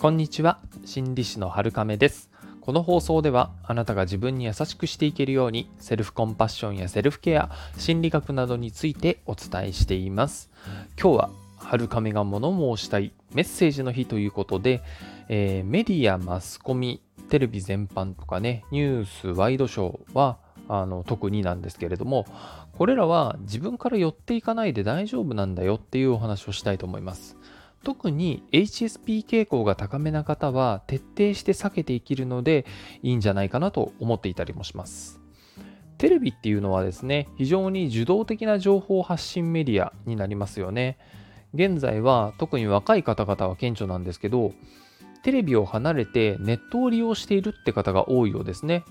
こんにちは。心理師の春亀です。この放送ではあなたが自分に優しくしていけるようにセルフコンパッションやセルフケア心理学などについてお伝えしています。今日は春亀が物申したいメッセージの日ということで、えー、メディアマスコミテレビ全般とかねニュースワイドショーはあの特になんですけれどもこれらは自分から寄っていかないで大丈夫なんだよっていうお話をしたいと思います。特に HSP 傾向が高めな方は徹底して避けていけるのでいいんじゃないかなと思っていたりもします。テレビっていうのはですね非常に受動的な情報発信メディアになりますよね。現在は特に若い方々は顕著なんですけどテレビを離れてネットを利用しているって方が多いようですね。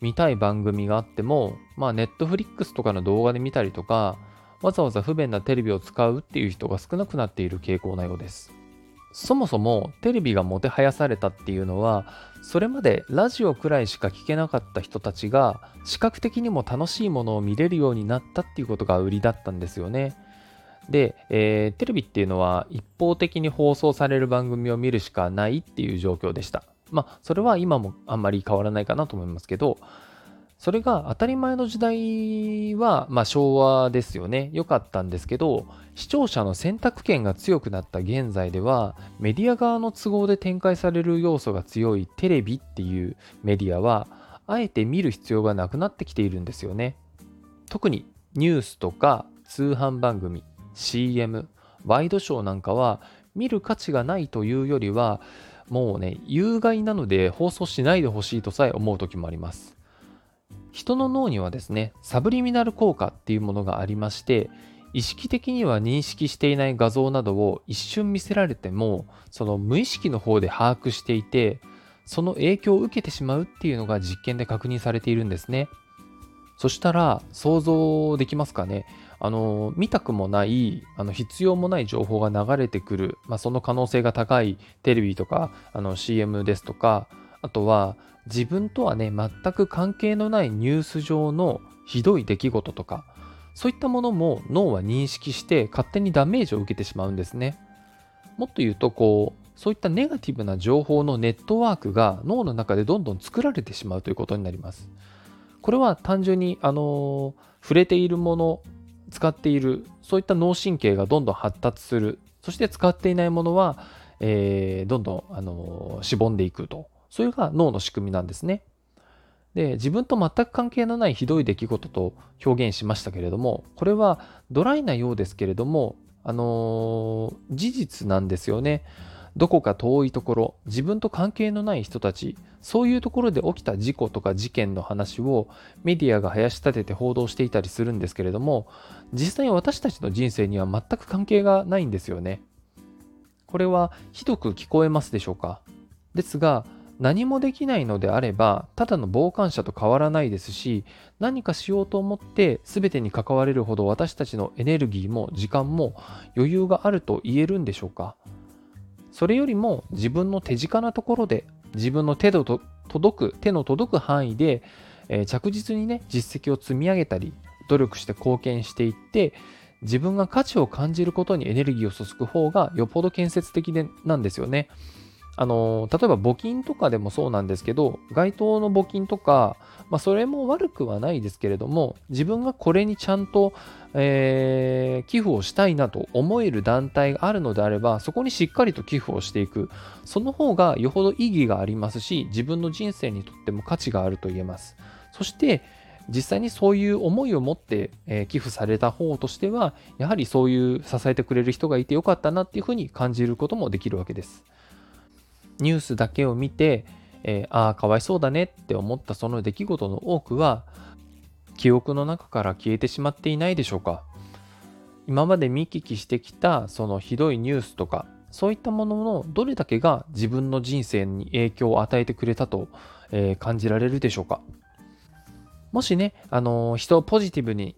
見たい番組があっても、まあ、ネットフリックスとかの動画で見たりとか、わざわざ不便なテレビを使うっていう人が少なくなっている傾向なようです。そもそもテレビがもてはやされたっていうのは、それまでラジオくらいしか聞けなかった人たちが、視覚的にも楽しいものを見れるようになったっていうことが売りだったんですよね。で、えー、テレビっていうのは一方的に放送される番組を見るしかないっていう状況でした。まあ、それは今もあんまり変わらないかなと思いますけど、それが当たり前の時代は、まあ、昭和ですよね。良かったんですけど、視聴者の選択権が強くなった現在では、メディア側の都合で展開される要素が強いテレビっていうメディアは、あえて見る必要がなくなってきているんですよね。特にニュースとか通販番組、CM、ワイドショーなんかは見る価値がないというよりは、もうね、有害なので放送しないでほしいとさえ思う時もあります。人の脳にはですね、サブリミナル効果っていうものがありまして、意識的には認識していない画像などを一瞬見せられても、その無意識の方で把握していて、その影響を受けてしまうっていうのが実験で確認されているんですね。そしたら想像できますかね？あの見たくもないあの必要もない情報が流れてくる、まあ、その可能性が高いテレビとかあの CM ですとかあとは自分とはね全く関係のないニュース上のひどい出来事とかそういったものも脳は認識して勝手にダメージを受けてしまうんですねもっと言うとこうそういったネガティブな情報のネットワークが脳の中でどんどん作られてしまうということになりますこれは単純にあの触れているもの使っている、そういった脳神経がどんどん発達する。そして使っていないものは、えー、どんどん、あのしぼんでいくと。それが脳の仕組みなんですね。で、自分と全く関係のないひどい出来事と表現しましたけれども、これはドライなようですけれども、あのー、事実なんですよね。どこか遠いところ、自分と関係のない人たち、そういうところで起きた事故とか事件の話をメディアが林立てて報道していたりするんですけれども、実際私たちの人生には全く関係がないんですよね。これはひどく聞こえますでしょうか？ですが、何もできないのであれば、ただの傍観者と変わらないですし、何かしようと思って全てに関われるほど私たちのエネルギーも時間も余裕があると言えるんでしょうかそれよりも自分の手近なところで自分の手の届く手の届く範囲で、えー、着実にね実績を積み上げたり努力して貢献していって自分が価値を感じることにエネルギーを注ぐ方がよっぽど建設的でなんですよね。あの例えば募金とかでもそうなんですけど街頭の募金とか、まあ、それも悪くはないですけれども自分がこれにちゃんと、えー、寄付をしたいなと思える団体があるのであればそこにしっかりと寄付をしていくその方がよほど意義がありますし自分の人生にとっても価値があると言えますそして実際にそういう思いを持って、えー、寄付された方としてはやはりそういう支えてくれる人がいてよかったなっていうふうに感じることもできるわけです。ニュースだけを見て、えー、ああ、かわいそうだねって思ったその出来事の多くは、記憶の中から消えてしまっていないでしょうか。今まで見聞きしてきたそのひどいニュースとか、そういったもののどれだけが自分の人生に影響を与えてくれたと、えー、感じられるでしょうか。もしね、あのー、人をポジティブに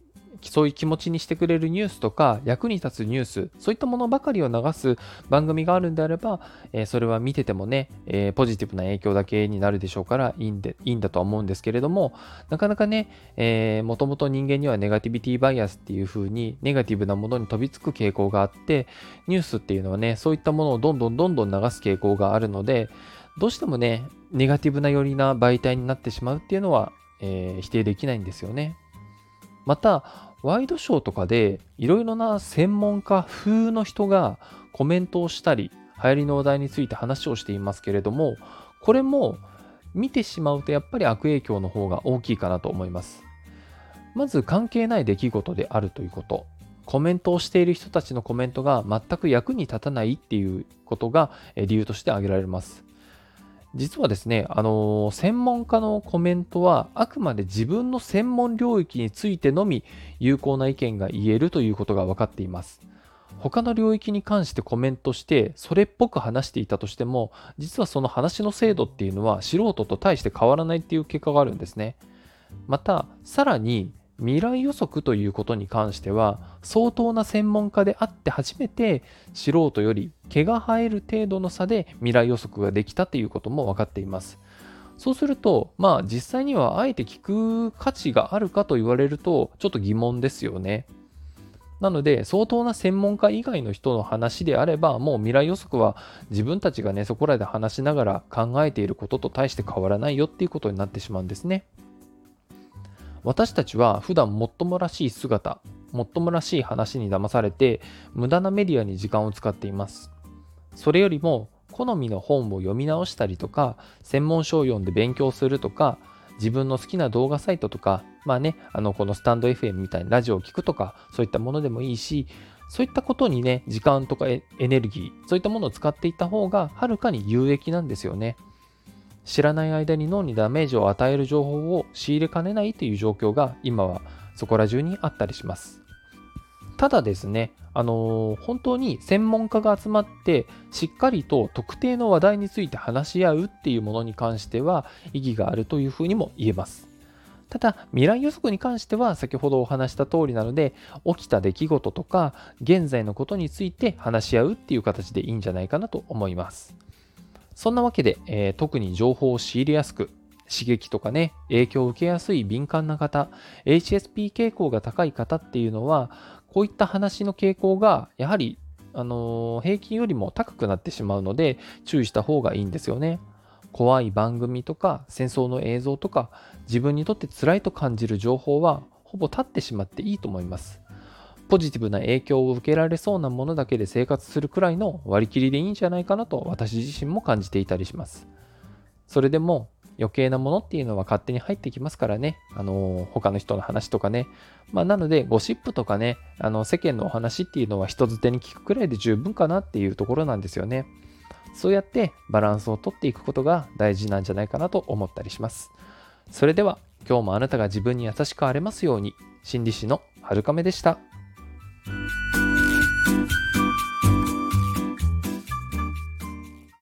そういう気持ちにしてくれるニュースとか役に立つニュースそういったものばかりを流す番組があるんであれば、えー、それは見ててもね、えー、ポジティブな影響だけになるでしょうからいいんでいいんだとは思うんですけれどもなかなかね、えー、もともと人間にはネガティビティバイアスっていう風にネガティブなものに飛びつく傾向があってニュースっていうのはねそういったものをどんどんどんどん流す傾向があるのでどうしてもねネガティブな寄りな媒体になってしまうっていうのは、えー、否定できないんですよね。また、ワイドショーとかでいろいろな専門家風の人がコメントをしたり、流行りの話題について話をしていますけれども、これも見てしまうとやっぱり悪影響の方が大きいかなと思います。まず関係ない出来事であるということ。コメントをしている人たちのコメントが全く役に立たないっていうことが理由として挙げられます。実はですね、あのー、専門家のコメントはあくまで自分の専門領域についてのみ有効な意見が言えるということが分かっています。他の領域に関してコメントしてそれっぽく話していたとしても実はその話の精度っていうのは素人と大して変わらないっていう結果があるんですね。またさらに未来予測ということに関しては相当な専門家であって初めて素人より毛が生える程度の差で未来予測ができたということも分かっています。そうすると、まあ実際にはあえて聞く価値があるかと言われるとちょっと疑問ですよね。なので相当な専門家以外の人の話であればもう未来予測は自分たちがねそこらで話しながら考えていることと大して変わらないよっていうことになってしまうんですね。私たちは普段もっともらしい姿、もっともらしい話に騙されて、無駄なメディアに時間を使っています。それよりも、好みの本を読み直したりとか、専門書を読んで勉強するとか、自分の好きな動画サイトとか、まあね、あの、このスタンド FM みたいなラジオを聞くとか、そういったものでもいいし、そういったことにね、時間とかエネルギー、そういったものを使っていた方が、はるかに有益なんですよね。知らない間に脳にダメージを与える情報を仕入れかねないという状況が今はそこら中にあったりします。ただですね、あのー、本当に専門家が集まってしっかりと特定の話題について話し合うっていうものに関しては意義があるというふうにも言えます。ただ未来予測に関しては先ほどお話した通りなので起きた出来事とか現在のことについて話し合うっていう形でいいんじゃないかなと思います。そんなわけで、えー、特に情報を仕入れやすく、刺激とかね、影響を受けやすい敏感な方、HSP 傾向が高い方っていうのは、こういった話の傾向が、やはり、あのー、平均よりも高くなってしまうので、注意した方がいいんですよね。怖い番組とか、戦争の映像とか、自分にとって辛いと感じる情報は、ほぼ立ってしまっていいと思います。ポジティブな影響を受けられそうなものだけで生活するくらいの割り切りでいいんじゃないかなと私自身も感じていたりします。それでも余計なものっていうのは勝手に入ってきますからね。あの、他の人の話とかね。まあ、なので、ゴシップとかね、あの、世間のお話っていうのは人づてに聞くくらいで十分かなっていうところなんですよね。そうやってバランスをとっていくことが大事なんじゃないかなと思ったりします。それでは、今日もあなたが自分に優しくあれますように、心理師のはるかめでした。